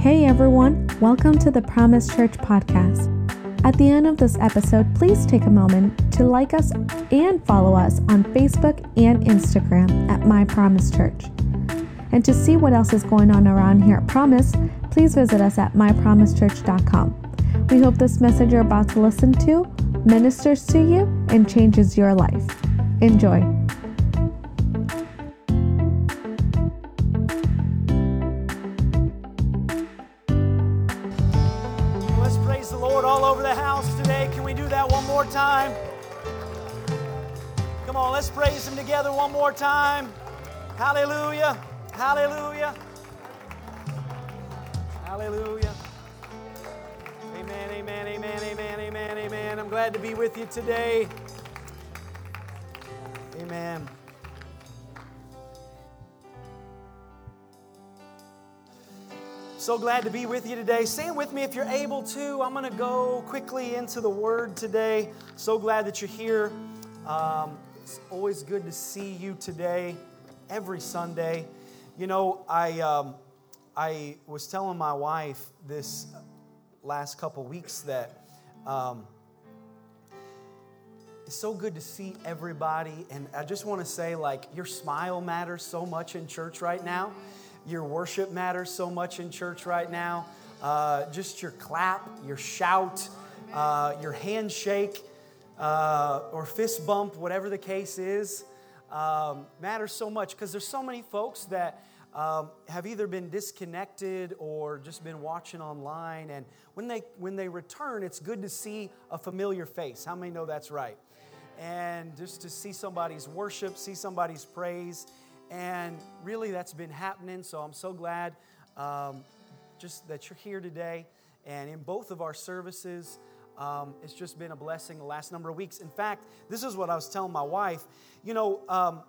Hey everyone, welcome to the Promise Church podcast. At the end of this episode, please take a moment to like us and follow us on Facebook and Instagram at My Promise Church. And to see what else is going on around here at Promise, please visit us at mypromisechurch.com. We hope this message you're about to listen to ministers to you and changes your life. Enjoy. Together one more time. Hallelujah. Hallelujah. Hallelujah. Amen, amen, amen, amen, amen, amen. I'm glad to be with you today. Amen. So glad to be with you today. Stand with me if you're able to. I'm going to go quickly into the Word today. So glad that you're here. Um, it's always good to see you today, every Sunday. You know, I, um, I was telling my wife this last couple weeks that um, it's so good to see everybody. And I just want to say, like, your smile matters so much in church right now. Your worship matters so much in church right now. Uh, just your clap, your shout, uh, your handshake, uh, or fist bump, whatever the case is, um, matters so much because there's so many folks that um, have either been disconnected or just been watching online. And when they when they return, it's good to see a familiar face. How many know that's right? And just to see somebody's worship, see somebody's praise. And really, that's been happening. So I'm so glad um, just that you're here today. And in both of our services, um, it's just been a blessing the last number of weeks. In fact, this is what I was telling my wife. You know, um,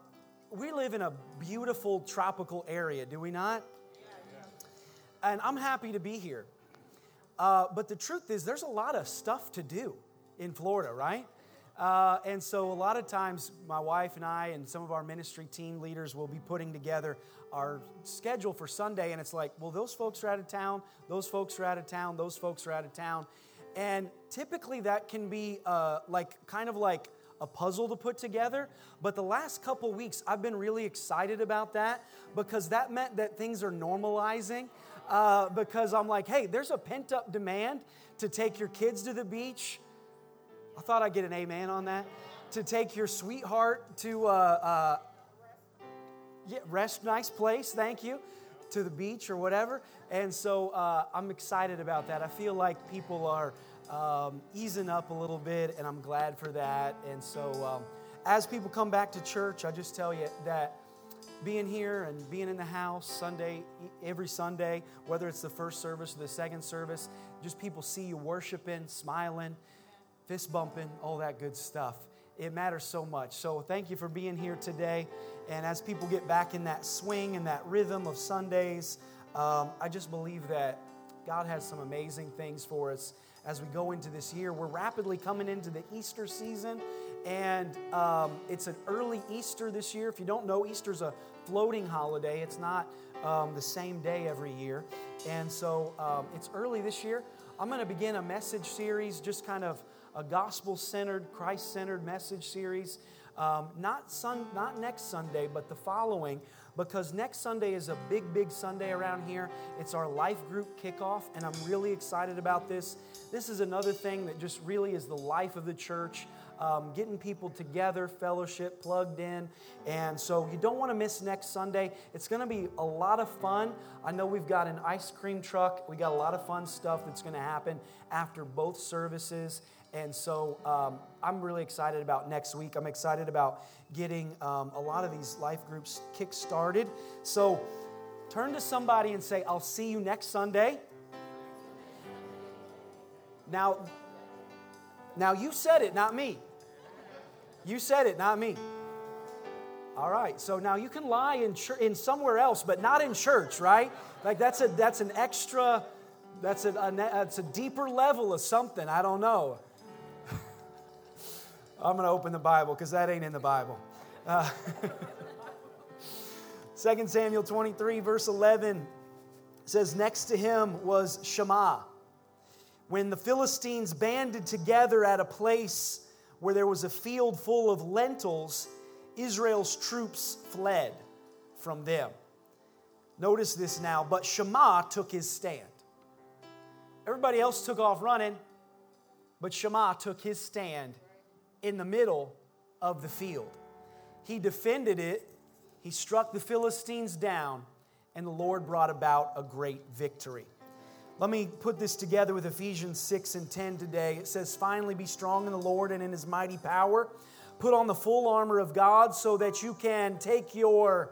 we live in a beautiful tropical area, do we not? And I'm happy to be here. Uh, but the truth is, there's a lot of stuff to do in Florida, right? Uh, and so, a lot of times, my wife and I and some of our ministry team leaders will be putting together our schedule for Sunday. And it's like, well, those folks are out of town, those folks are out of town, those folks are out of town. And typically, that can be uh, like kind of like a puzzle to put together. But the last couple weeks, I've been really excited about that because that meant that things are normalizing. Uh, because I'm like, hey, there's a pent up demand to take your kids to the beach. I thought I'd get an amen on that. To take your sweetheart to uh, uh, yeah, rest, nice place, thank you, to the beach or whatever. And so uh, I'm excited about that. I feel like people are um, easing up a little bit, and I'm glad for that. And so um, as people come back to church, I just tell you that being here and being in the house Sunday, every Sunday, whether it's the first service or the second service, just people see you worshiping, smiling, fist bumping, all that good stuff. It matters so much. So thank you for being here today. And as people get back in that swing and that rhythm of Sundays, um, I just believe that God has some amazing things for us as we go into this year. We're rapidly coming into the Easter season, and um, it's an early Easter this year. If you don't know, Easter's a floating holiday, it's not um, the same day every year. And so um, it's early this year. I'm going to begin a message series, just kind of a gospel centered, Christ centered message series. Um, not, sun, not next Sunday, but the following, because next Sunday is a big, big Sunday around here. It's our life group kickoff, and I'm really excited about this. This is another thing that just really is the life of the church. Um, getting people together, fellowship, plugged in. And so you don't want to miss next Sunday. It's going to be a lot of fun. I know we've got an ice cream truck. We got a lot of fun stuff that's going to happen after both services. And so um, I'm really excited about next week. I'm excited about getting um, a lot of these life groups kick started. So turn to somebody and say, I'll see you next Sunday. Now, now you said it, not me. You said it, not me. All right. So now you can lie in ch- in somewhere else, but not in church, right? Like that's a that's an extra that's a, a that's a deeper level of something. I don't know. I'm going to open the Bible because that ain't in the Bible. Uh, 2 Samuel 23, verse 11 says next to him was Shammah. When the Philistines banded together at a place where there was a field full of lentils, Israel's troops fled from them. Notice this now, but Shammah took his stand. Everybody else took off running, but Shammah took his stand in the middle of the field. He defended it, he struck the Philistines down, and the Lord brought about a great victory. Let me put this together with Ephesians 6 and 10 today. It says, Finally, be strong in the Lord and in his mighty power. Put on the full armor of God so that you can take your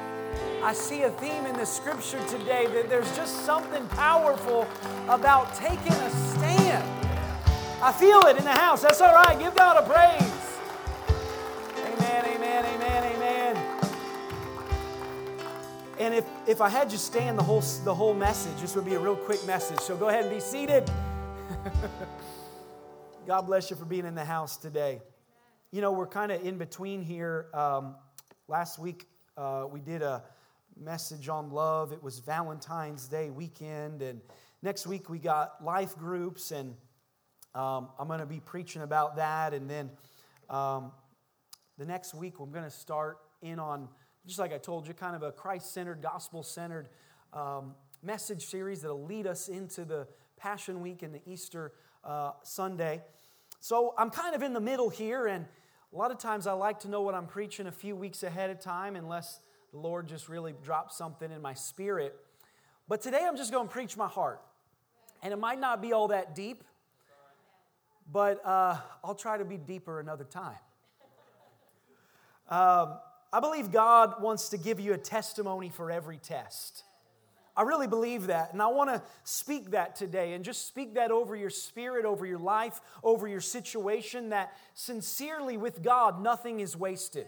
I see a theme in the scripture today that there's just something powerful about taking a stand. I feel it in the house. That's all right. Give God a praise. Amen, amen, amen, amen. And if, if I had you stand the whole, the whole message, this would be a real quick message. So go ahead and be seated. God bless you for being in the house today. You know, we're kind of in between here. Um, last week, uh, we did a message on love. It was Valentine's Day weekend, and next week we got life groups, and um, I'm going to be preaching about that. And then um, the next week we're going to start in on, just like I told you, kind of a Christ centered, gospel centered um, message series that'll lead us into the Passion Week and the Easter uh, Sunday. So I'm kind of in the middle here, and a lot of times I like to know what I'm preaching a few weeks ahead of time, unless the Lord just really drops something in my spirit. But today I'm just going to preach my heart. And it might not be all that deep, but uh, I'll try to be deeper another time. Um, I believe God wants to give you a testimony for every test. I really believe that. And I want to speak that today and just speak that over your spirit, over your life, over your situation that sincerely with God, nothing is wasted.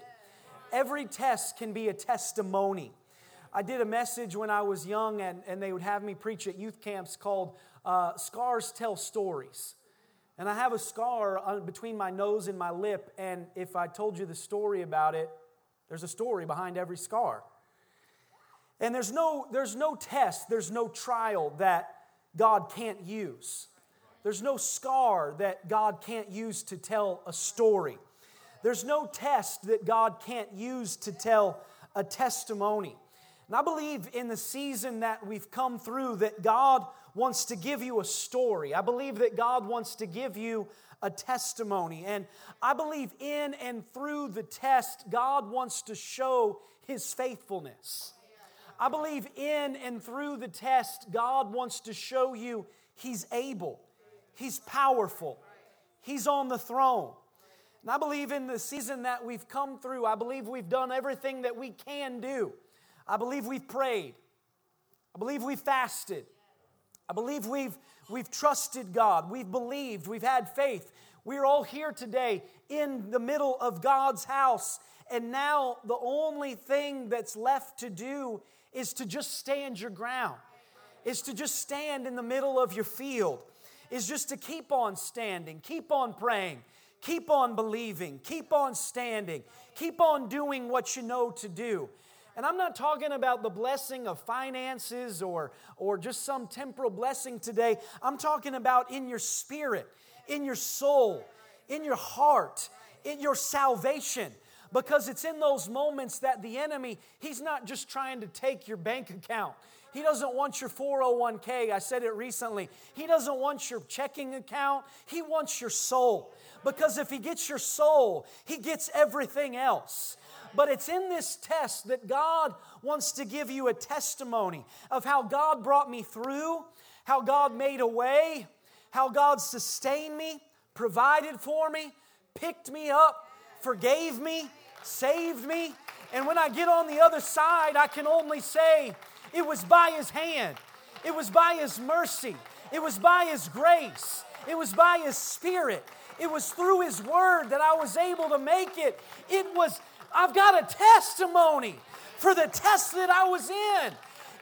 Every test can be a testimony. I did a message when I was young, and, and they would have me preach at youth camps called uh, Scars Tell Stories. And I have a scar between my nose and my lip, and if I told you the story about it, there's a story behind every scar. And there's no, there's no test, there's no trial that God can't use. There's no scar that God can't use to tell a story. There's no test that God can't use to tell a testimony. And I believe in the season that we've come through that God wants to give you a story. I believe that God wants to give you a testimony. And I believe in and through the test, God wants to show his faithfulness. I believe in and through the test, God wants to show you he's able, he's powerful, he's on the throne. And I believe in the season that we've come through, I believe we've done everything that we can do. I believe we've prayed. I believe we've fasted. I believe we've, we've trusted God. We've believed. We've had faith. We're all here today in the middle of God's house. And now the only thing that's left to do is to just stand your ground, is to just stand in the middle of your field, is just to keep on standing, keep on praying, Keep on believing, keep on standing, keep on doing what you know to do. And I'm not talking about the blessing of finances or, or just some temporal blessing today. I'm talking about in your spirit, in your soul, in your heart, in your salvation. Because it's in those moments that the enemy, he's not just trying to take your bank account. He doesn't want your 401k. I said it recently. He doesn't want your checking account. He wants your soul. Because if he gets your soul, he gets everything else. But it's in this test that God wants to give you a testimony of how God brought me through, how God made a way, how God sustained me, provided for me, picked me up, forgave me, saved me. And when I get on the other side, I can only say, it was by His hand, it was by His mercy, It was by His grace, it was by His Spirit, it was through His Word that I was able to make it. It was, I've got a testimony for the test that I was in.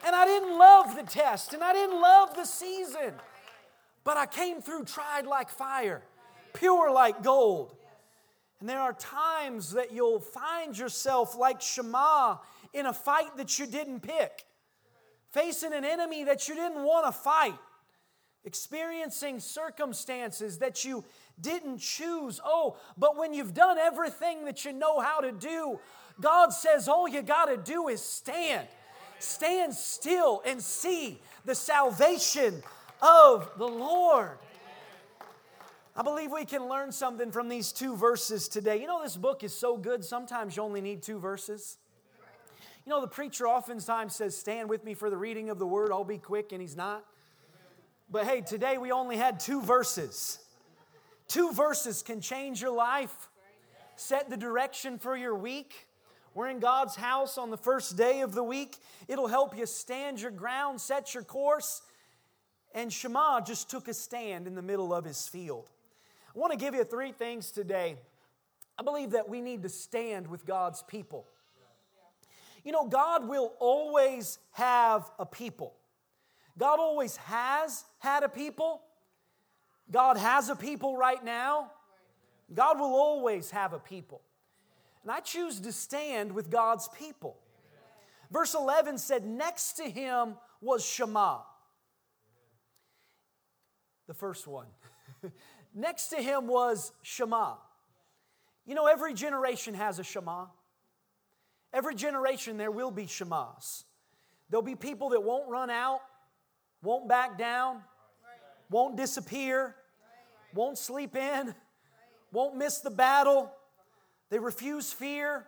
And I didn't love the test and I didn't love the season. But I came through tried like fire, pure like gold. And there are times that you'll find yourself like Shammah in a fight that you didn't pick, facing an enemy that you didn't want to fight, experiencing circumstances that you didn't choose. Oh, but when you've done everything that you know how to do, God says all you got to do is stand. Stand still and see the salvation of the Lord. I believe we can learn something from these two verses today. You know, this book is so good, sometimes you only need two verses. You know, the preacher oftentimes says, Stand with me for the reading of the word, I'll be quick, and he's not. But hey, today we only had two verses. Two verses can change your life, set the direction for your week. We're in God's house on the first day of the week. It'll help you stand your ground, set your course. And Shammah just took a stand in the middle of his field. I want to give you three things today. I believe that we need to stand with God's people. You know, God will always have a people. God always has had a people. God has a people right now. God will always have a people. And I choose to stand with God's people. Verse 11 said, Next to him was Shammah. The first one. Next to him was Shammah. You know, every generation has a Shammah. Every generation there will be Shammah's. There'll be people that won't run out, won't back down, won't disappear, won't sleep in, won't miss the battle, they refuse fear,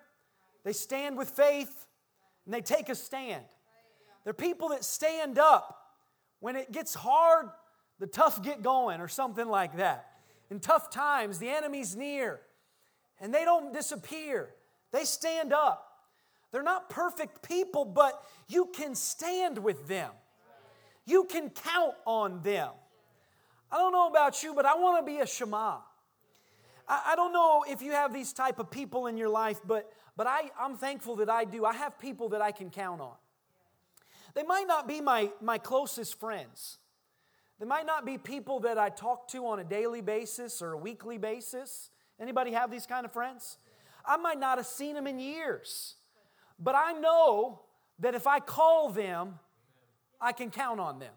they stand with faith, and they take a stand. They're people that stand up when it gets hard, the tough get going, or something like that. In tough times, the enemy's near, and they don't disappear. They stand up. They're not perfect people, but you can stand with them. You can count on them. I don't know about you, but I want to be a Shammah. I, I don't know if you have these type of people in your life, but, but I, I'm thankful that I do. I have people that I can count on. They might not be my, my closest friends. They might not be people that I talk to on a daily basis or a weekly basis. Anybody have these kind of friends? I might not have seen them in years. But I know that if I call them, I can count on them.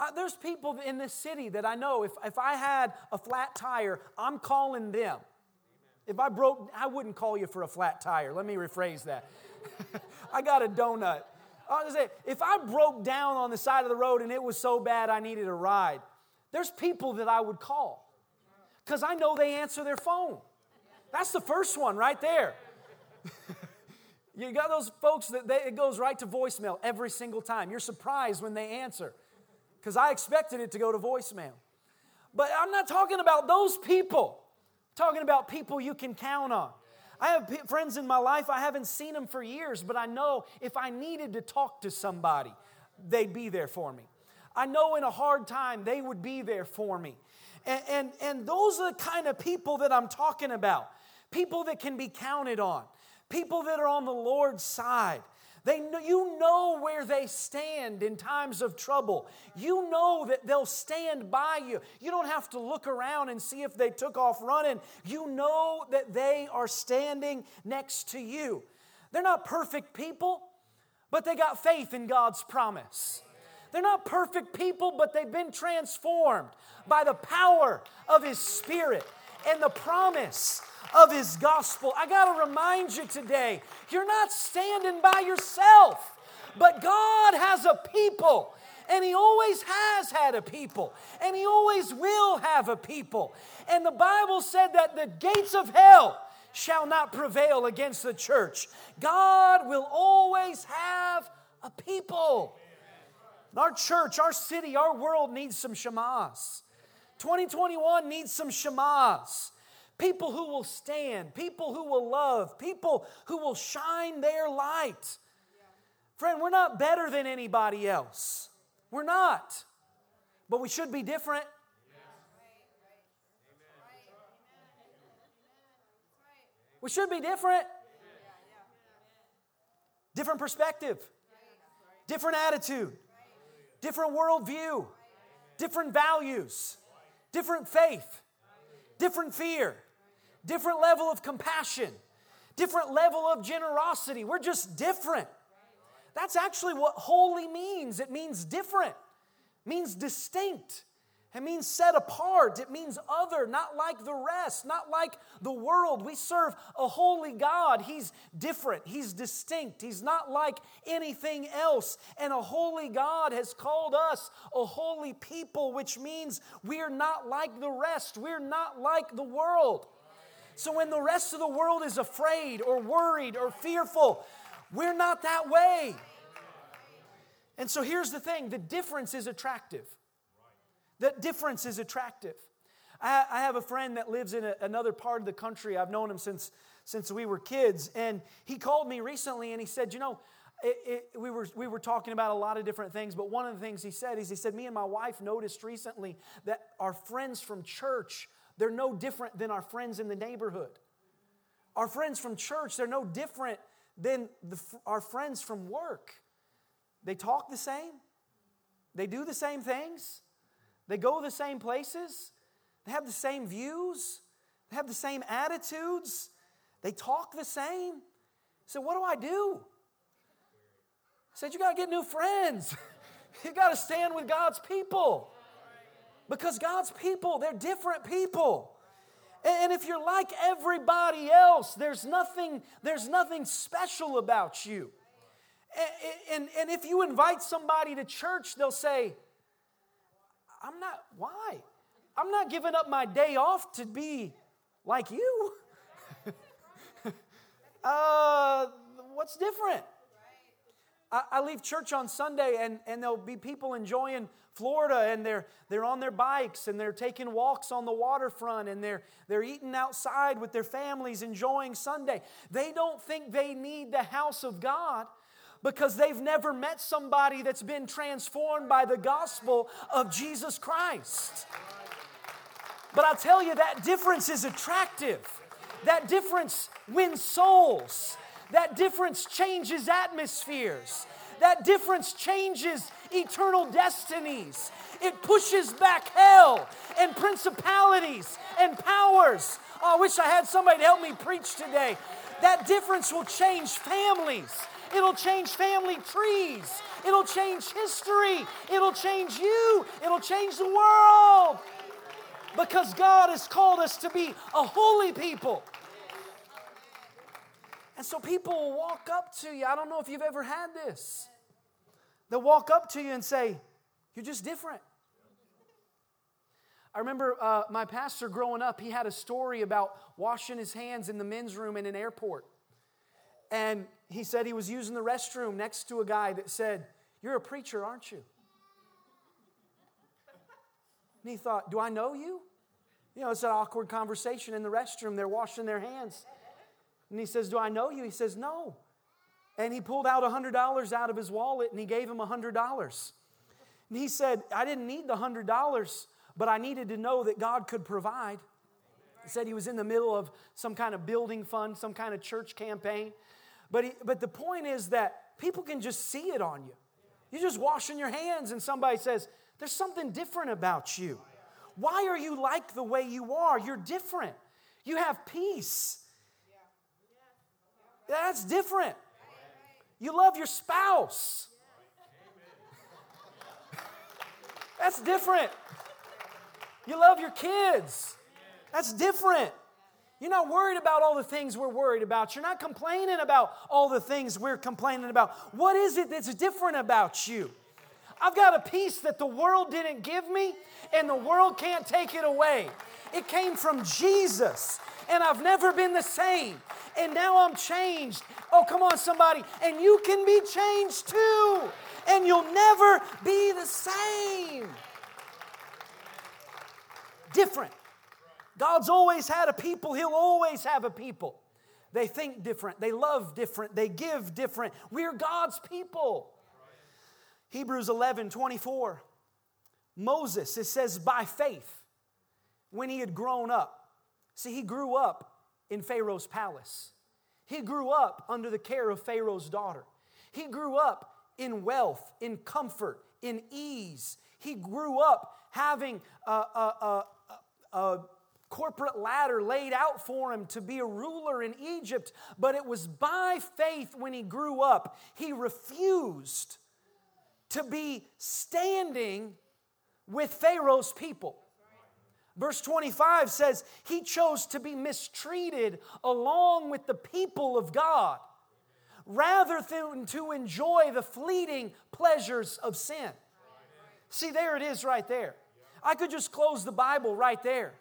Uh, there's people in this city that I know if, if I had a flat tire, I'm calling them. If I broke, I wouldn't call you for a flat tire. Let me rephrase that. I got a donut. I say, if I broke down on the side of the road and it was so bad I needed a ride, there's people that I would call because I know they answer their phone. That's the first one right there. you got those folks that they, it goes right to voicemail every single time. You're surprised when they answer because I expected it to go to voicemail. But I'm not talking about those people. I'm talking about people you can count on. I have friends in my life, I haven't seen them for years, but I know if I needed to talk to somebody, they'd be there for me. I know in a hard time, they would be there for me. And, and, and those are the kind of people that I'm talking about people that can be counted on, people that are on the Lord's side. They know, you know where they stand in times of trouble. You know that they'll stand by you. You don't have to look around and see if they took off running. You know that they are standing next to you. They're not perfect people, but they got faith in God's promise. They're not perfect people, but they've been transformed by the power of His Spirit and the promise of His gospel. I got to remind you today you're not standing by yourself, but God has a people. And he always has had a people, and he always will have a people. And the Bible said that the gates of hell shall not prevail against the church. God will always have a people. Our church, our city, our world needs some Shammahs. 2021 needs some Shammahs people who will stand, people who will love, people who will shine their light. Friend, we're not better than anybody else. We're not. but we should be different. We should be different. Different perspective, different attitude, different worldview, different values, different faith, different fear, different level of compassion, different level of generosity. We're just different. That's actually what holy means. It means different, it means distinct. It means set apart. It means other, not like the rest, not like the world. We serve a holy God. He's different, He's distinct, He's not like anything else. And a holy God has called us a holy people, which means we're not like the rest, we're not like the world. So when the rest of the world is afraid or worried or fearful, we're not that way. And so here's the thing the difference is attractive. That difference is attractive. I, have a friend that lives in another part of the country. I've known him since, since we were kids. And he called me recently and he said, You know, it, it, we, were, we were talking about a lot of different things, but one of the things he said is he said, Me and my wife noticed recently that our friends from church, they're no different than our friends in the neighborhood. Our friends from church, they're no different than the, our friends from work. They talk the same, they do the same things, they go the same places, they have the same views, they have the same attitudes, they talk the same. So, what do I do? I said, You got to get new friends. you got to stand with God's people. Because God's people, they're different people. And if you're like everybody else, there's nothing, there's nothing special about you. And, and, and if you invite somebody to church, they'll say, I'm not, why? I'm not giving up my day off to be like you. uh, what's different? I, leave church on Sunday and, and there'll be people enjoying Florida and they're, they're on their bikes and they're taking walks on the waterfront and they're, they're eating outside with their families enjoying Sunday. They don't think they need the house of God because they've never met somebody that's been transformed by the gospel of Jesus Christ. But I'll tell you, that difference is attractive. That difference wins souls. That difference changes atmospheres. That difference changes eternal destinies. It pushes back hell and principalities and powers. Oh, I wish I had somebody to help me preach today. That difference will change families. It'll change family trees. It'll change history. It'll change you. It'll change the world. Because God has called us to be a holy people. And so people will walk up to you. I don't know if you've ever had this. They'll walk up to you and say, You're just different. I remember uh, my pastor growing up, he had a story about washing his hands in the men's room in an airport. And he said he was using the restroom next to a guy that said, You're a preacher, aren't you? And he thought, Do I know you? You know, it's an awkward conversation in the restroom. They're washing their hands. And he says, Do I know you? He says, No. And he pulled out $100 out of his wallet and he gave him $100. And he said, I didn't need the $100, but I needed to know that God could provide. He said he was in the middle of some kind of building fund, some kind of church campaign. But, he, but the point is that people can just see it on you. You're just washing your hands, and somebody says, There's something different about you. Why are you like the way you are? You're different. You have peace. That's different. You love your spouse. That's different. You love your kids. That's different. You're not worried about all the things we're worried about. You're not complaining about all the things we're complaining about. What is it that's different about you? I've got a peace that the world didn't give me, and the world can't take it away. It came from Jesus, and I've never been the same. And now I'm changed. Oh, come on, somebody. And you can be changed too, and you'll never be the same. Different. God's always had a people, He'll always have a people. They think different, they love different, they give different. We're God's people. Hebrews 11 24. Moses, it says, by faith, when he had grown up. See, he grew up in Pharaoh's palace. He grew up under the care of Pharaoh's daughter. He grew up in wealth, in comfort, in ease. He grew up having a, a, a, a, corporate ladder laid out for him to be a ruler in Egypt, but it was by faith when he grew up. He refused to be standing with Pharaoh's people. Verse 25 says, He chose to be mistreated along with the people of God rather than to enjoy the fleeting pleasures of sin. See, there it is right there. I could just close the Bible right there.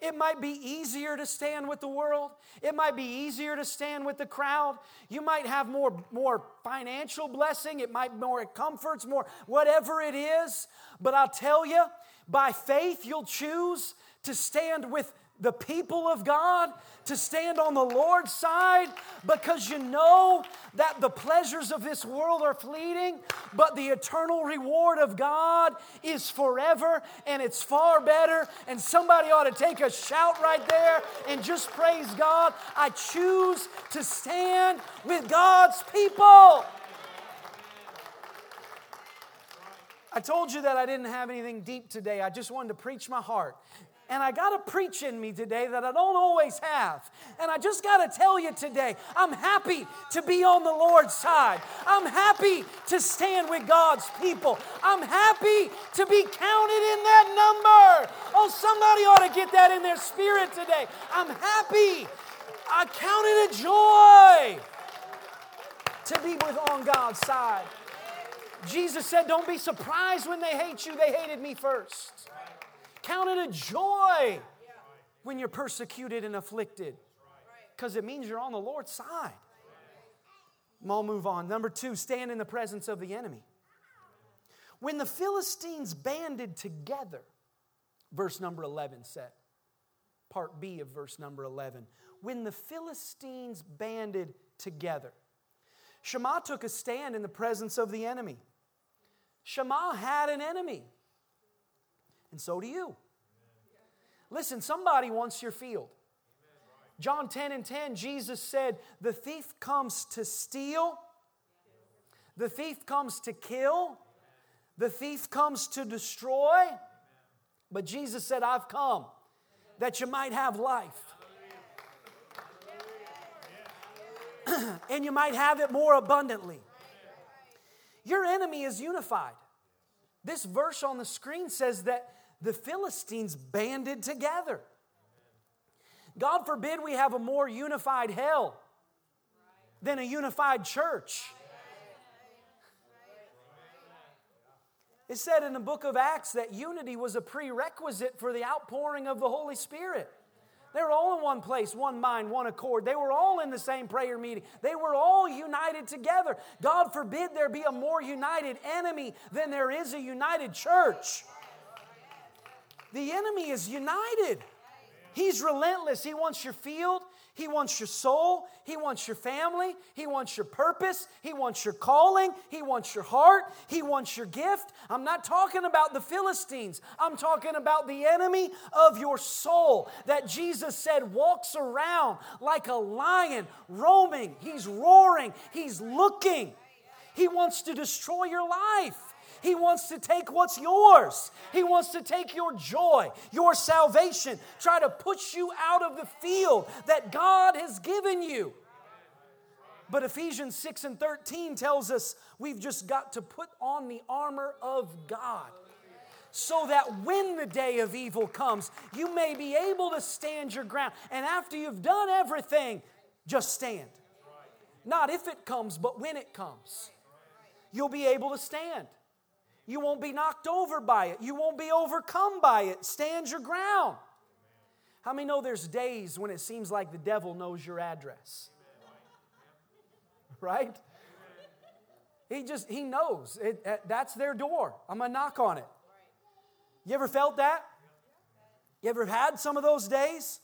It might be easier to stand with the world. It might be easier to stand with the crowd. You might have more, more financial blessing. It might more comforts, more whatever it is. But I'll tell you, by faith, you'll choose to stand with the people of God, to stand on the Lord's side because you know that the pleasures of this world are fleeting, but the eternal reward of God is forever and it's far better. And somebody ought to take a shout right there and just praise God. I choose to stand with God's people. I told you that I didn't have anything deep today. I just wanted to preach my heart. And I got a preach in me today that I don't always have. And I just got to tell you today, I'm happy to be on the Lord's side. I'm happy to stand with God's people. I'm happy to be counted in that number. Oh, somebody ought to get that in their spirit today. I'm happy. I count it a joy to be with on God's side. Jesus said, Don't be surprised when they hate you. They hated me first. Count it a joy when you're persecuted and afflicted because it means you're on the Lord's side. I'll move on. Number two, stand in the presence of the enemy. When the Philistines banded together, verse number 11 said, part B of verse number 11. When the Philistines banded together, Shammah took a stand in the presence of the enemy. Shammah had an enemy and so do you. Listen, somebody wants your field. John 10 and 10, Jesus said, The thief comes to steal, the thief comes to kill, the thief comes to destroy. But Jesus said, I've come that you might have life. and you might have it more abundantly. Your enemy is unified. This verse on the screen says that the Philistines banded together. God forbid we have a more unified hell than a unified church. It said in the book of Acts that unity was a prerequisite for the outpouring of the Holy Spirit. They were all in one place, one mind, one accord. They were all in the same prayer meeting. They were all united together. God forbid there be a more united enemy than there is a united church. The enemy is united. He's relentless. He wants your field. He wants your soul. He wants your family. He wants your purpose. He wants your calling. He wants your heart. He wants your gift. I'm not talking about the Philistines. I'm talking about the enemy of your soul that Jesus said walks around like a lion, roaming. He's roaring. He's looking. He wants to destroy your life. He wants to take what's yours. He wants to take your joy, your salvation, try to push you out of the field that God has given you. But Ephesians 6 and 13 tells us we've just got to put on the armor of God so that when the day of evil comes, you may be able to stand your ground. And after you've done everything, just stand. Not if it comes, but when it comes. You'll be able to stand. You won't be knocked over by it. You won't be overcome by it. Stand your ground. How many know there's days when it seems like the devil knows your address? Right? He just, he knows. It, uh, that's their door. I'm going to knock on it. You ever felt that? You ever had some of those days?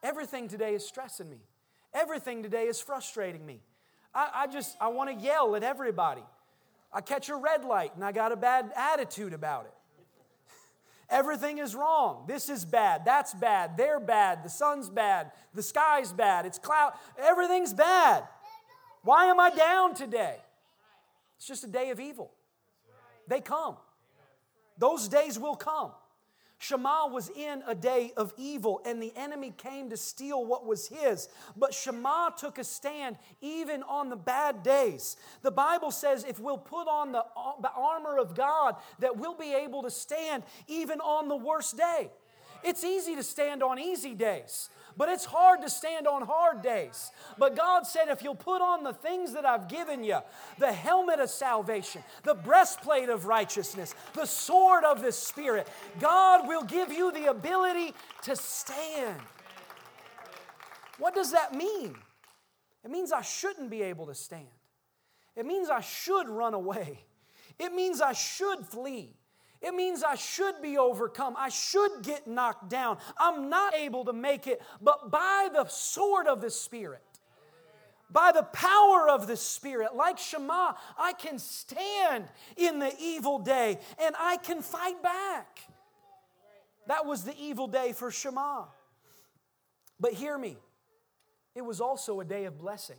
Everything today is stressing me. Everything today is frustrating me. I, I just, I want to yell at everybody. I catch a red light and I got a bad attitude about it. Everything is wrong. This is bad. That's bad. They're bad. The sun's bad. The sky's bad. It's cloud. Everything's bad. Why am I down today? It's just a day of evil. They come. Those days will come. Shammah was in a day of evil, and the enemy came to steal what was his. But Shammah took a stand even on the bad days. The Bible says if we'll put on the armor of God, that we'll be able to stand even on the worst day. It's easy to stand on easy days. But it's hard to stand on hard days. But God said, if you'll put on the things that I've given you the helmet of salvation, the breastplate of righteousness, the sword of the Spirit God will give you the ability to stand. What does that mean? It means I shouldn't be able to stand. It means I should run away. It means I should flee. It means I should be overcome. I should get knocked down. I'm not able to make it, but by the sword of the Spirit, by the power of the Spirit, like Shammah, I can stand in the evil day and I can fight back. That was the evil day for Shammah. But hear me, it was also a day of blessing.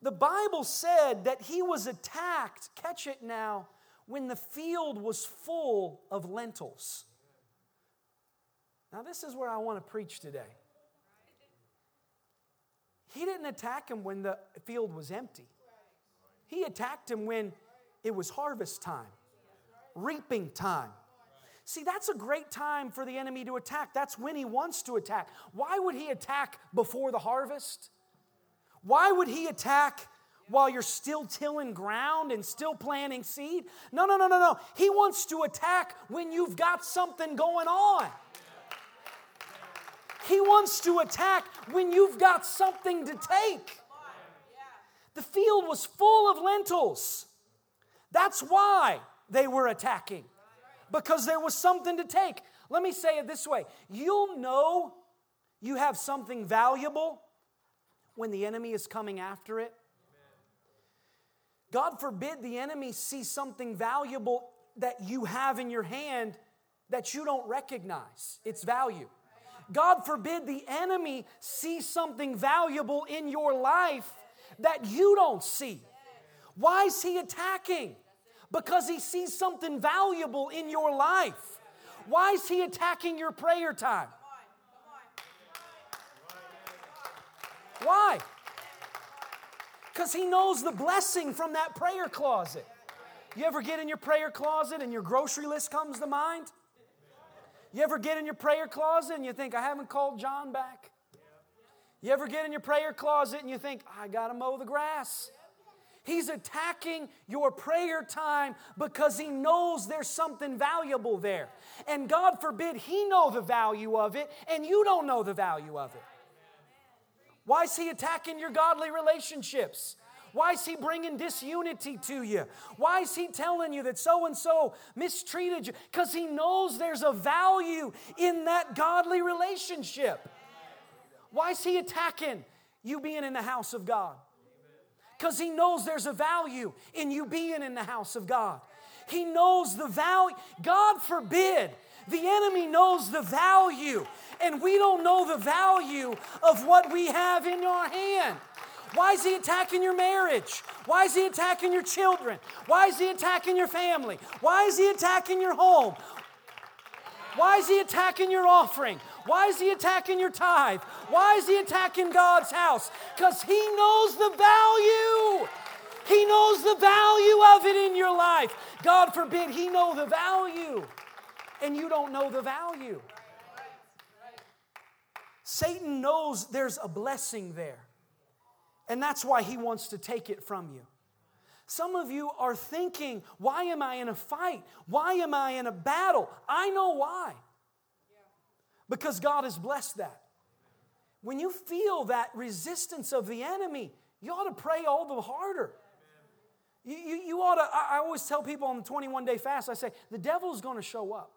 The Bible said that he was attacked, catch it now, when the field was full of lentils. Now, this is where I want to preach today. He didn't attack him when the field was empty, he attacked him when it was harvest time, reaping time. See, that's a great time for the enemy to attack. That's when he wants to attack. Why would he attack before the harvest? Why would he attack while you're still tilling ground and still planting seed. No, no, no, no, no. He wants to attack when you've got something going on. He wants to attack when you've got something to take. The field was full of lentils. That's why they were attacking, because there was something to take. Let me say it this way you'll know you have something valuable when the enemy is coming after it. God forbid the enemy see something valuable that you have in your hand that you don't recognize its value. God forbid the enemy see something valuable in your life that you don't see. Why is he attacking? Because he sees something valuable in your life. Why is he attacking your prayer time? Why? Because He knows the blessing from that prayer closet. You ever get in your prayer closet and your grocery list comes to mind? You ever get in your prayer closet and you think, I haven't called John back? You ever get in your prayer closet and you think, I got to mow the grass? He's attacking your prayer time because he knows there's something valuable there. And God forbid he know the value of it and you don't know the value of it. Why is he attacking your godly relationships? Why is he bringing disunity to you? Why is he telling you that so and so mistreated you? Because he knows there's a value in that godly relationship. Why is he attacking you being in the house of God? Because he knows there's a value in you being in the house of God. He knows the value. God forbid the enemy knows the value and we don't know the value of what we have in our hand. Why is he attacking your marriage? Why is he attacking your children? Why is he attacking your family? Why is he attacking your home? Why is he attacking your offering? Why is he attacking your tithe? Why is he attacking God's house? Because he knows the value. He knows the value of it in your life. God forbid he know the value and you don't know the value. Satan knows there's a blessing there. And that's why he wants to take it from you. Some of you are thinking, why am I in a fight? Why am I in a battle? I know why. Because God has blessed that. When you feel that resistance of the enemy, you ought to pray all the harder. You, you, you ought to, I, I always tell people on the 21 day fast, I say, the devil's going to show up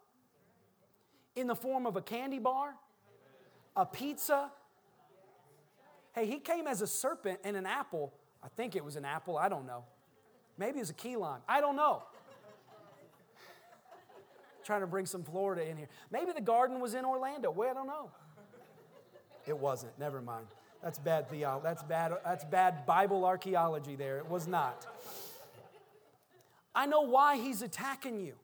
in the form of a candy bar, a pizza. Hey, he came as a serpent and an apple. I think it was an apple, I don't know. Maybe it was a key lime, I don't know. Trying to bring some Florida in here. Maybe the garden was in Orlando. Well, I don't know. It wasn't. Never mind. That's bad theology. That's bad, that's bad Bible archaeology there. It was not. I know why he's attacking you.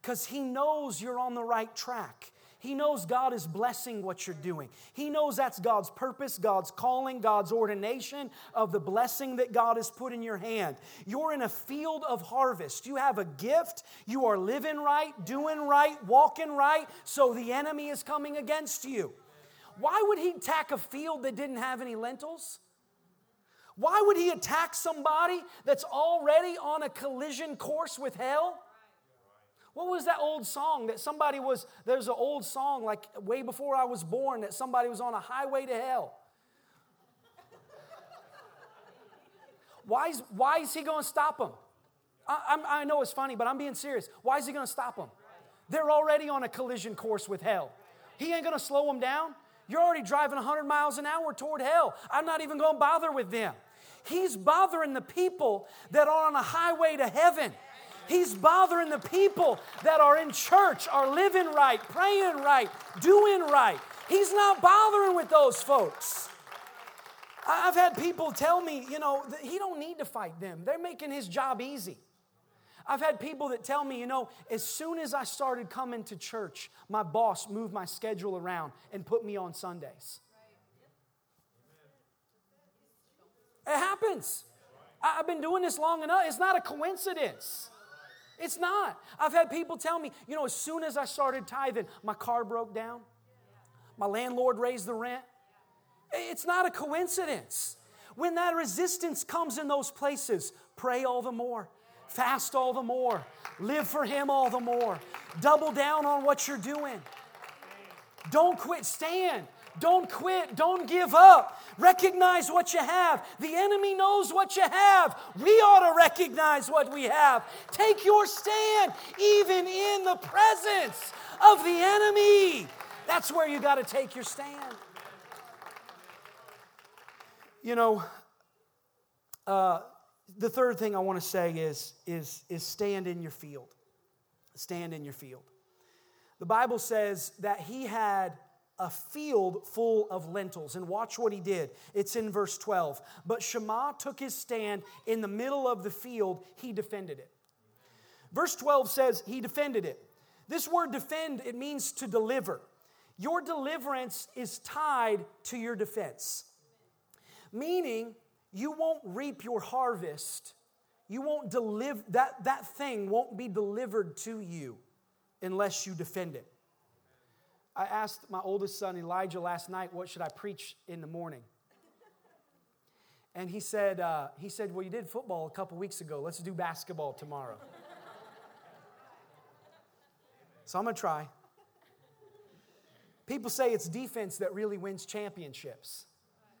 Because he knows you're on the right track. He knows God is blessing what you're doing. He knows that's God's purpose, God's calling, God's ordination of the blessing that God has put in your hand. You're in a field of harvest. You have a gift. You are living right, doing right, walking right, so the enemy is coming against you. Why would he attack a field that didn't have any lentils? Why would he attack somebody that's already on a collision course with hell? What was that old song that somebody was, there's an old song like way before I was born that somebody was on a highway to hell. Why is, why is he going to stop them? I, I, know it's funny, but I'm being serious. Why is he going to stop them? They're already on a collision course with hell. He ain't going to slow them down. You're already driving 100 miles an hour toward hell. I'm not even going to bother with them. He's bothering the people that are on a highway to heaven. He's bothering the people that are in church, are living right, praying right, doing right. He's not bothering with those folks. I've had people tell me, you know, he don't need to fight them. They're making his job easy. I've had people that tell me, you know, as soon as I started coming to church, my boss moved my schedule around and put me on Sundays. It happens. I've been doing this long enough. It's not a coincidence. It's not. I've had people tell me, you know, as soon as I started tithing, my car broke down. My landlord raised the rent. It's not a coincidence. When that resistance comes in those places, pray all the more, fast all the more, live for Him all the more, double down on what you're doing. Don't quit, stand. Don't quit. Don't give up. Recognize what you have. The enemy knows what you have. We ought to recognize what we have. Take your stand, even in the presence of the enemy. That's where you got to take your stand. You know, uh, the third thing I want to say is, is, is stand in your field. Stand in your field. The Bible says that he had a field full of lentils. And watch what he did. It's in verse 12. But Shammah took his stand in the middle of the field, he defended it. Verse 12 says, He defended it. This word defend, it means to deliver. Your deliverance is tied to your defense, meaning you won't reap your harvest. You won't deliver, that, that thing won't be delivered to you unless you defend it. I asked my oldest son, Elijah, last night, what should I preach in the morning? And he said, uh, he said, well, you did football a couple weeks ago. Let's do basketball tomorrow. so I'm going to try. People say it's defense that really wins championships.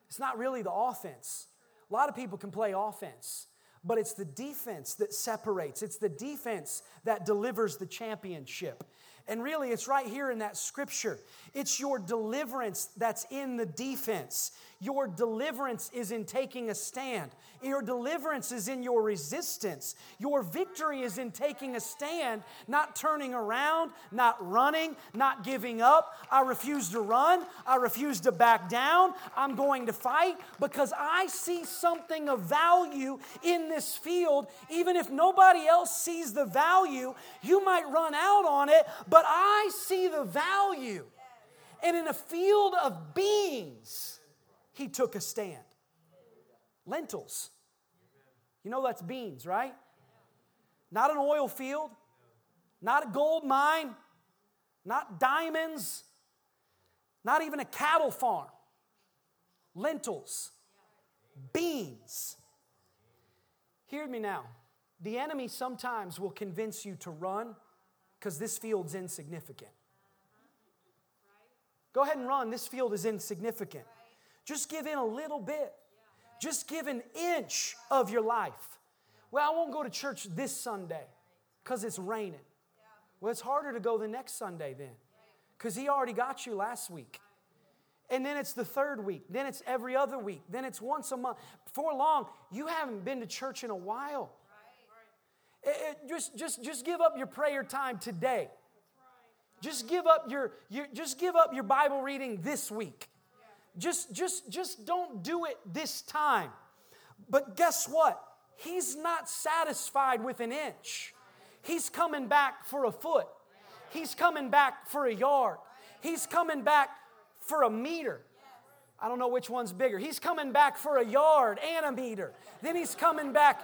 It's not really the offense. A lot of people can play offense, but it's the defense that separates. It's the defense that delivers the championship. And really, it's right here in that scripture. It's your deliverance that's in the defense. Your deliverance is in taking a stand. Your deliverance is in your resistance. Your victory is in taking a stand, not turning around, not running, not giving up. I refuse to run. I refuse to back down. I'm going to fight because I see something of value in this field. Even if nobody else sees the value, you might run out on but I see the value. And in a field of beans, he took a stand. Lentils. You know that's beans, right? Not an oil field, not a gold mine, not diamonds, not even a cattle farm. Lentils, beans. Hear me now. The enemy sometimes will convince you to run because this field's insignificant. Go ahead and run. This field is insignificant. Just give in a little bit. Just give an inch of your life. Well, I won't go to church this Sunday because it's raining. Well, it's harder to go the next Sunday then because He already got you last week. And then it's the third week. Then it's every other week. Then it's once a month. Before long, you haven't been to church in a while. It, it, just, just, just give up your prayer time today. Just give up your, your just give up your Bible reading this week. Just just just don't do it this time. But guess what? He's not satisfied with an inch. He's coming back for a foot. He's coming back for a yard. He's coming back for a meter. I don't know which one's bigger. He's coming back for a yard and a meter. Then he's coming back.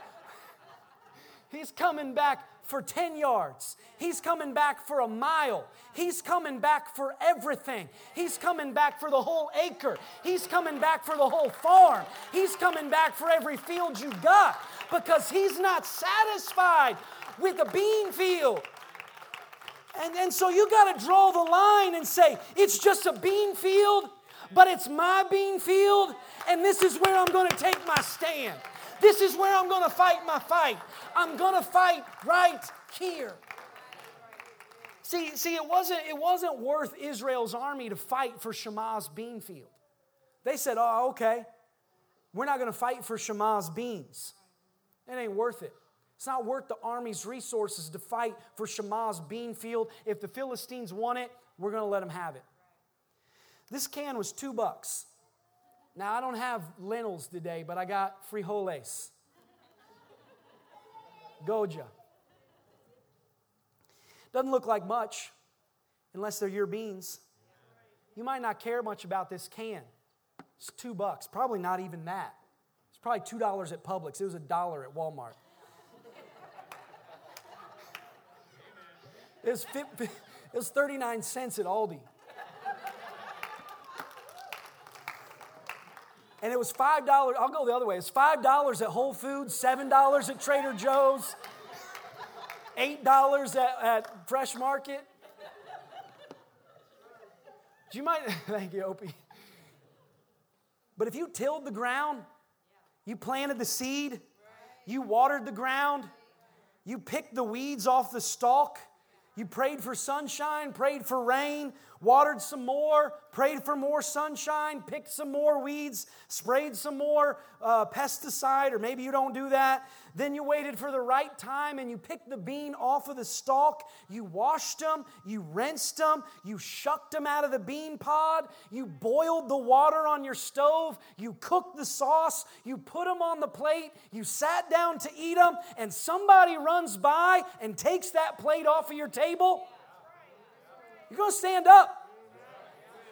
He's coming back for 10 yards. He's coming back for a mile. He's coming back for everything. He's coming back for the whole acre. He's coming back for the whole farm. He's coming back for every field you got because He's not satisfied with a bean field. And, and so you got to draw the line and say, it's just a bean field, but it's my bean field, and this is where I'm going to take my stand. This is where I'm going to fight my fight. I'm going to fight right here. See, see, it wasn't, it wasn't worth Israel's army to fight for Shammah's bean field. They said, oh, okay, we're not going to fight for Shammah's beans. It ain't worth it. It's not worth the army's resources to fight for Shammah's bean field. If the Philistines want it, we're going to let them have it. This can was two bucks. Now, I don't have lentils today, but I got frijoles. Goya. Doesn't look like much unless they're your beans. You might not care much about this can. It's two bucks, probably not even that. It's probably two dollars at Publix. It was a dollar at Walmart. It was, 50, it was 39 cents at Aldi. And it was $5. I'll go the other way. It's $5 at Whole Foods, $7 at Trader Joe's, $8 at, at Fresh Market. Do you mind? Thank you, Opie. But if you tilled the ground, you planted the seed, you watered the ground, you picked the weeds off the stalk, you prayed for sunshine, prayed for rain, watered some more, prayed for more sunshine, picked some more weeds, sprayed some more uh, pesticide, or maybe you don't do that. Then you waited for the right time and you picked the bean off of the stalk. You washed them, you rinsed them, you shucked them out of the bean pod, you boiled the water on your stove, you cooked the sauce, you put them on the plate, you sat down to eat them, and somebody runs by and takes that plate off of your table. You're going to stand up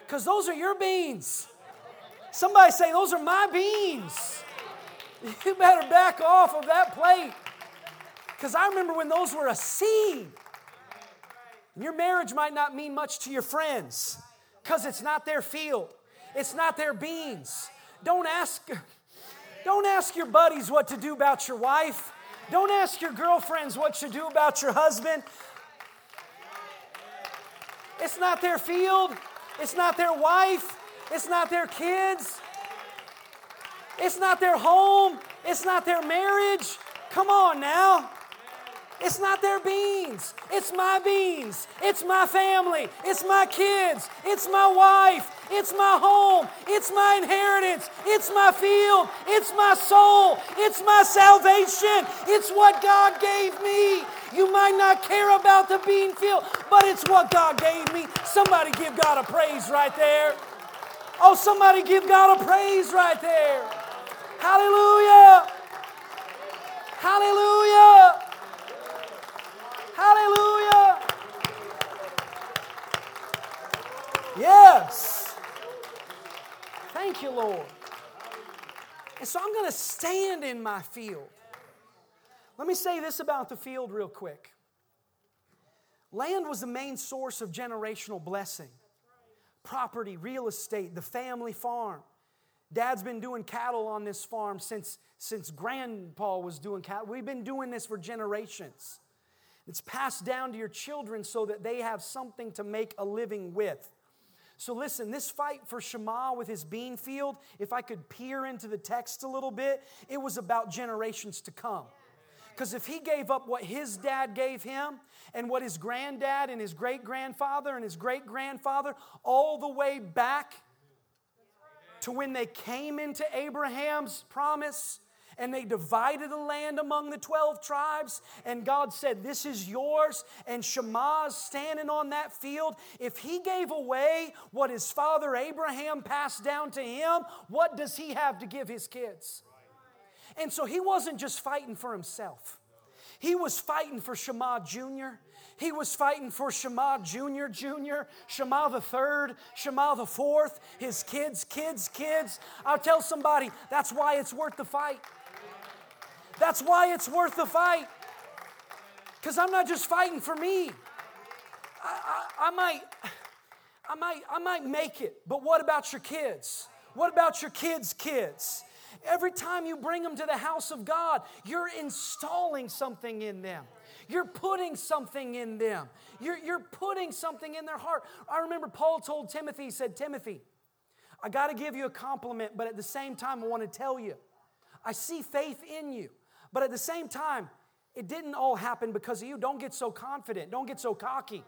because those are your beans. Somebody say, Those are my beans. You better back off of that plate. Because I remember when those were a seed. Your marriage might not mean much to your friends because it's not their field, it's not their beans. Don't ask, don't ask your buddies what to do about your wife. Don't ask your girlfriends what to do about your husband. It's not their field. It's not their wife. It's not their kids. It's not their home. It's not their marriage. Come on now. It's not their beans. It's my beans. It's my family. It's my kids. It's my wife. It's my home. It's my inheritance. It's my field. It's my soul. It's my salvation. It's what God gave me. You might not care about the bean field, but it's what God gave me. Somebody give God a praise right there. Oh, somebody give God a praise right there. Hallelujah. Hallelujah. Hallelujah. Yes. Thank you, Lord. And so I'm going to stand in my field. Let me say this about the field real quick. Land was the main source of generational blessing. Property, real estate, the family farm. Dad's been doing cattle on this farm since, since grandpa was doing cattle. We've been doing this for generations. It's passed down to your children so that they have something to make a living with. So, listen, this fight for Shammah with his bean field, if I could peer into the text a little bit, it was about generations to come. Because if he gave up what his dad gave him and what his granddad and his great grandfather and his great grandfather, all the way back to when they came into Abraham's promise and they divided the land among the 12 tribes. And God said, This is yours. And Shammah's standing on that field. If he gave away what his father Abraham passed down to him, what does he have to give his kids? And so he wasn't just fighting for himself, he was fighting for Shammah Jr. He was fighting for Shammah Jr., Jr., Shammah the third, Shammah the fourth, his kids, kids, kids. I'll tell somebody that's why it's worth the fight. That's why it's worth the fight. Because I'm not just fighting for me. I, I, I, might, I, might, I might make it, but what about your kids? What about your kids' kids? Every time you bring them to the house of God, you're installing something in them. You're putting something in them. You're, you're putting something in their heart. I remember Paul told Timothy, he said, Timothy, I got to give you a compliment, but at the same time, I want to tell you, I see faith in you. But at the same time, it didn't all happen because of you. Don't get so confident. Don't get so cocky.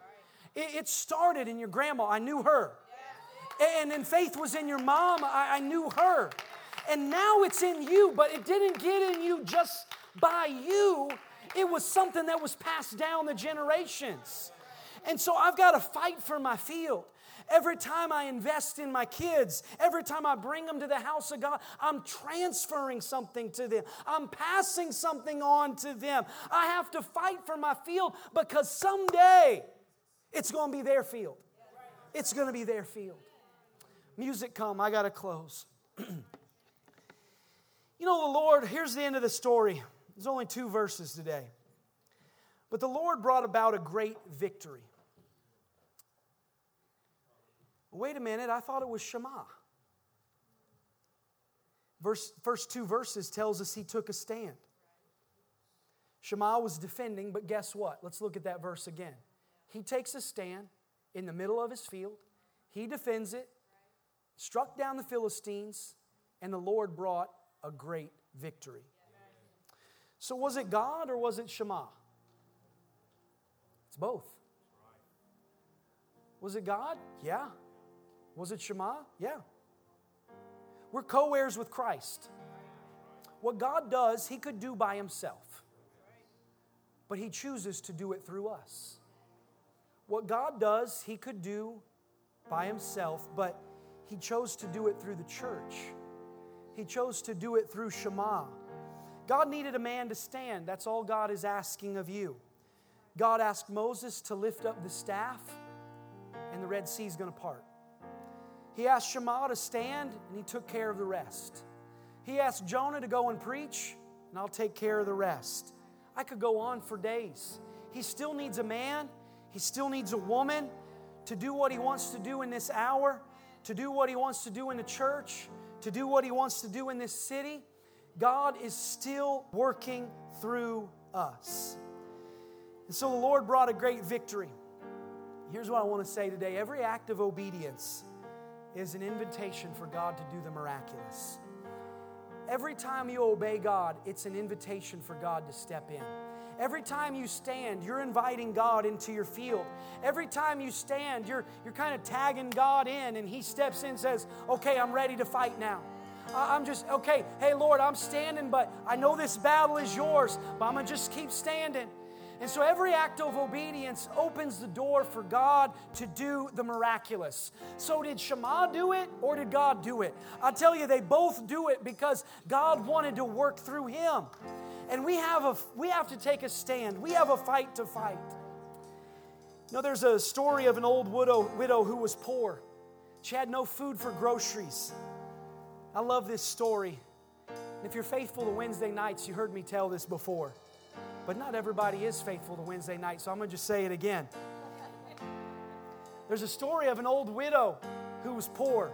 It, it started in your grandma. I knew her. And then faith was in your mom. I, I knew her. And now it's in you, but it didn't get in you just by you. It was something that was passed down the generations. And so I've got to fight for my field. Every time I invest in my kids, every time I bring them to the house of God, I'm transferring something to them. I'm passing something on to them. I have to fight for my field because someday it's going to be their field. It's going to be their field. Music come, I got to close. you know, the Lord, here's the end of the story. There's only two verses today. But the Lord brought about a great victory. Wait a minute, I thought it was Shammah. Verse, first two verses tells us he took a stand. Shammah was defending, but guess what? Let's look at that verse again. He takes a stand in the middle of his field, he defends it, struck down the Philistines, and the Lord brought a great victory. So, was it God or was it Shammah? It's both. Was it God? Yeah. Was it Shammah? Yeah. We're co heirs with Christ. What God does, He could do by Himself, but He chooses to do it through us. What God does, He could do by Himself, but He chose to do it through the church. He chose to do it through Shammah. God needed a man to stand. That's all God is asking of you. God asked Moses to lift up the staff, and the Red Sea is going to part. He asked Shammah to stand, and he took care of the rest. He asked Jonah to go and preach, and I'll take care of the rest. I could go on for days. He still needs a man, he still needs a woman to do what he wants to do in this hour, to do what he wants to do in the church, to do what he wants to do in this city. God is still working through us. And so the Lord brought a great victory. Here's what I want to say today every act of obedience is an invitation for God to do the miraculous. Every time you obey God, it's an invitation for God to step in. Every time you stand, you're inviting God into your field. Every time you stand, you're, you're kind of tagging God in, and He steps in and says, Okay, I'm ready to fight now. I'm just, okay, hey, Lord, I'm standing, but I know this battle is yours, but I'm going to just keep standing. And so every act of obedience opens the door for God to do the miraculous. So did Shammah do it or did God do it? I tell you, they both do it because God wanted to work through him. And we have, a, we have to take a stand, we have a fight to fight. You know, there's a story of an old widow, widow who was poor. She had no food for groceries. I love this story. If you're faithful to Wednesday nights, you heard me tell this before. But not everybody is faithful to Wednesday night, so I'm going to just say it again. There's a story of an old widow who was poor,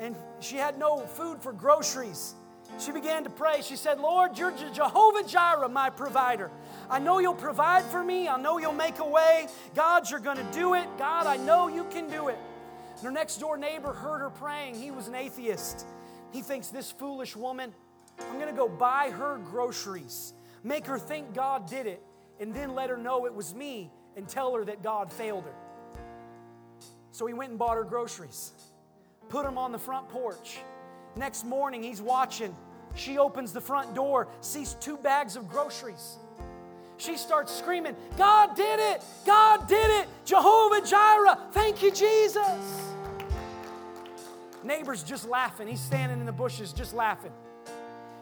and she had no food for groceries. She began to pray. She said, Lord, you're Jehovah Jireh, my provider. I know you'll provide for me. I know you'll make a way. God, you're going to do it. God, I know you can do it. And her next door neighbor heard her praying. He was an atheist. He thinks, This foolish woman, I'm going to go buy her groceries, make her think God did it, and then let her know it was me and tell her that God failed her. So he went and bought her groceries, put them on the front porch. Next morning, he's watching She opens the front door, sees two bags of groceries. She starts screaming, God did it! God did it! Jehovah Jireh! Thank you, Jesus! Neighbor's just laughing. He's standing in the bushes just laughing.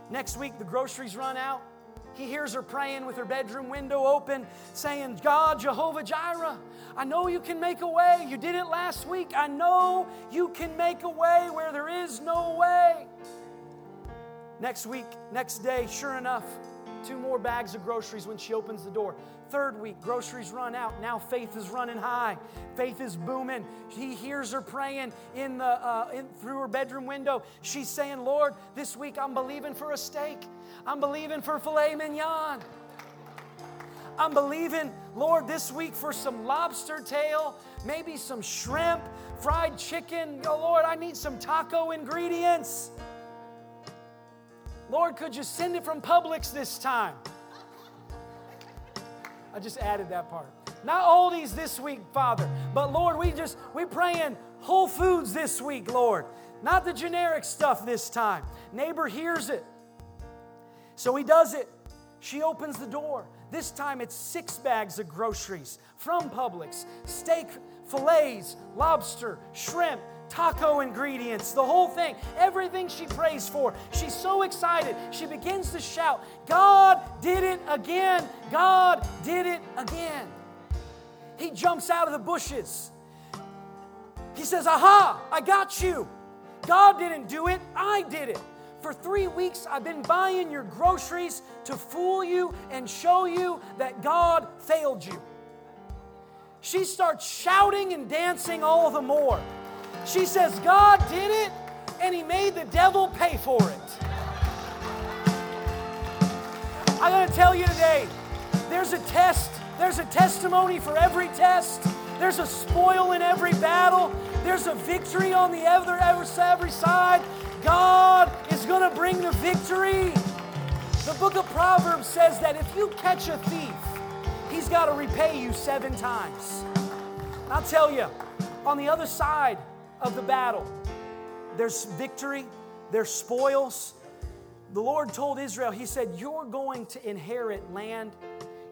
Next week, the groceries run out. He hears her praying with her bedroom window open, saying, God, Jehovah Jireh, I know you can make a way. You did it last week. I know you can make a way where there is no way. Next week, next day, sure enough, two more bags of groceries when she opens the door. Third week, groceries run out. Now faith is running high. Faith is booming. He hears her praying in the uh, in, through her bedroom window. She's saying, "Lord, this week I'm believing for a steak. I'm believing for filet mignon. I'm believing, Lord, this week for some lobster tail, maybe some shrimp, fried chicken. Oh, Lord, I need some taco ingredients." Lord, could you send it from Publix this time? I just added that part. Not Aldi's this week, Father, but Lord, we just we praying Whole Foods this week, Lord. Not the generic stuff this time. Neighbor hears it. So he does it. She opens the door. This time it's six bags of groceries from Publix steak, fillets, lobster, shrimp, taco ingredients, the whole thing, everything she prays for. She's so excited. She begins to shout, God did it again! God did it again! He jumps out of the bushes. He says, Aha, I got you. God didn't do it, I did it. For three weeks, I've been buying your groceries to fool you and show you that God failed you. She starts shouting and dancing all the more. She says, God did it, and He made the devil pay for it. I gotta tell you today, there's a test, there's a testimony for every test, there's a spoil in every battle, there's a victory on the other every side. God is gonna bring the victory. The book of Proverbs says that if you catch a thief, he's got to repay you seven times. I'll tell you, on the other side, of the battle. There's victory, there's spoils. The Lord told Israel, He said, You're going to inherit land.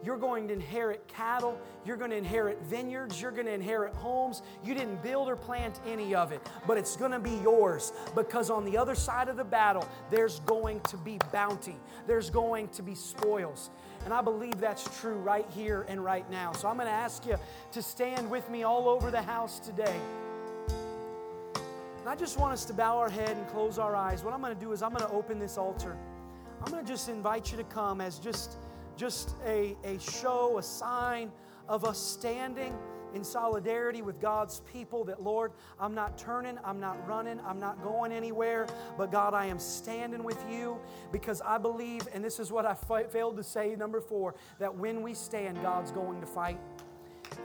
You're going to inherit cattle. You're going to inherit vineyards. You're going to inherit homes. You didn't build or plant any of it, but it's going to be yours because on the other side of the battle, there's going to be bounty. There's going to be spoils. And I believe that's true right here and right now. So I'm going to ask you to stand with me all over the house today. I just want us to bow our head and close our eyes. What I'm going to do is I'm going to open this altar. I'm going to just invite you to come as just, just a, a show, a sign of us standing in solidarity with God's people that, Lord, I'm not turning, I'm not running, I'm not going anywhere, but God, I am standing with you because I believe, and this is what I failed to say, number four, that when we stand, God's going to fight.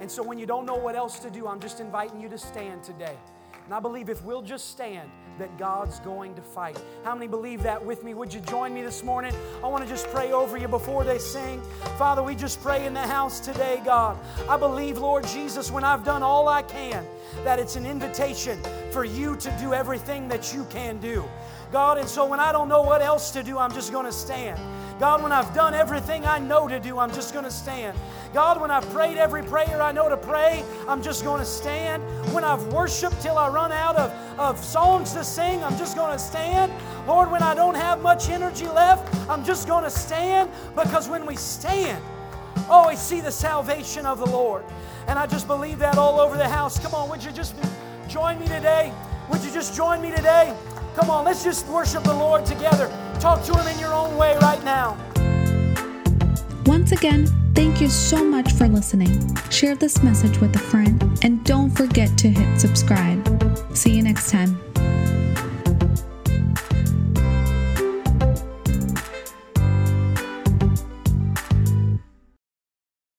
And so when you don't know what else to do, I'm just inviting you to stand today. And I believe if we'll just stand, that God's going to fight. How many believe that with me? Would you join me this morning? I want to just pray over you before they sing. Father, we just pray in the house today, God. I believe, Lord Jesus, when I've done all I can, that it's an invitation for you to do everything that you can do. God, and so when I don't know what else to do, I'm just going to stand. God, when I've done everything I know to do, I'm just going to stand. God, when I've prayed every prayer I know to pray, I'm just going to stand. When I've worshiped till I run out of, of songs to sing, I'm just going to stand. Lord, when I don't have much energy left, I'm just going to stand because when we stand, oh, we see the salvation of the Lord. And I just believe that all over the house. Come on, would you just join me today? Would you just join me today? Come on, let's just worship the Lord together. Talk to Him in your own way right now. Once again, thank you so much for listening. Share this message with a friend and don't forget to hit subscribe. See you next time.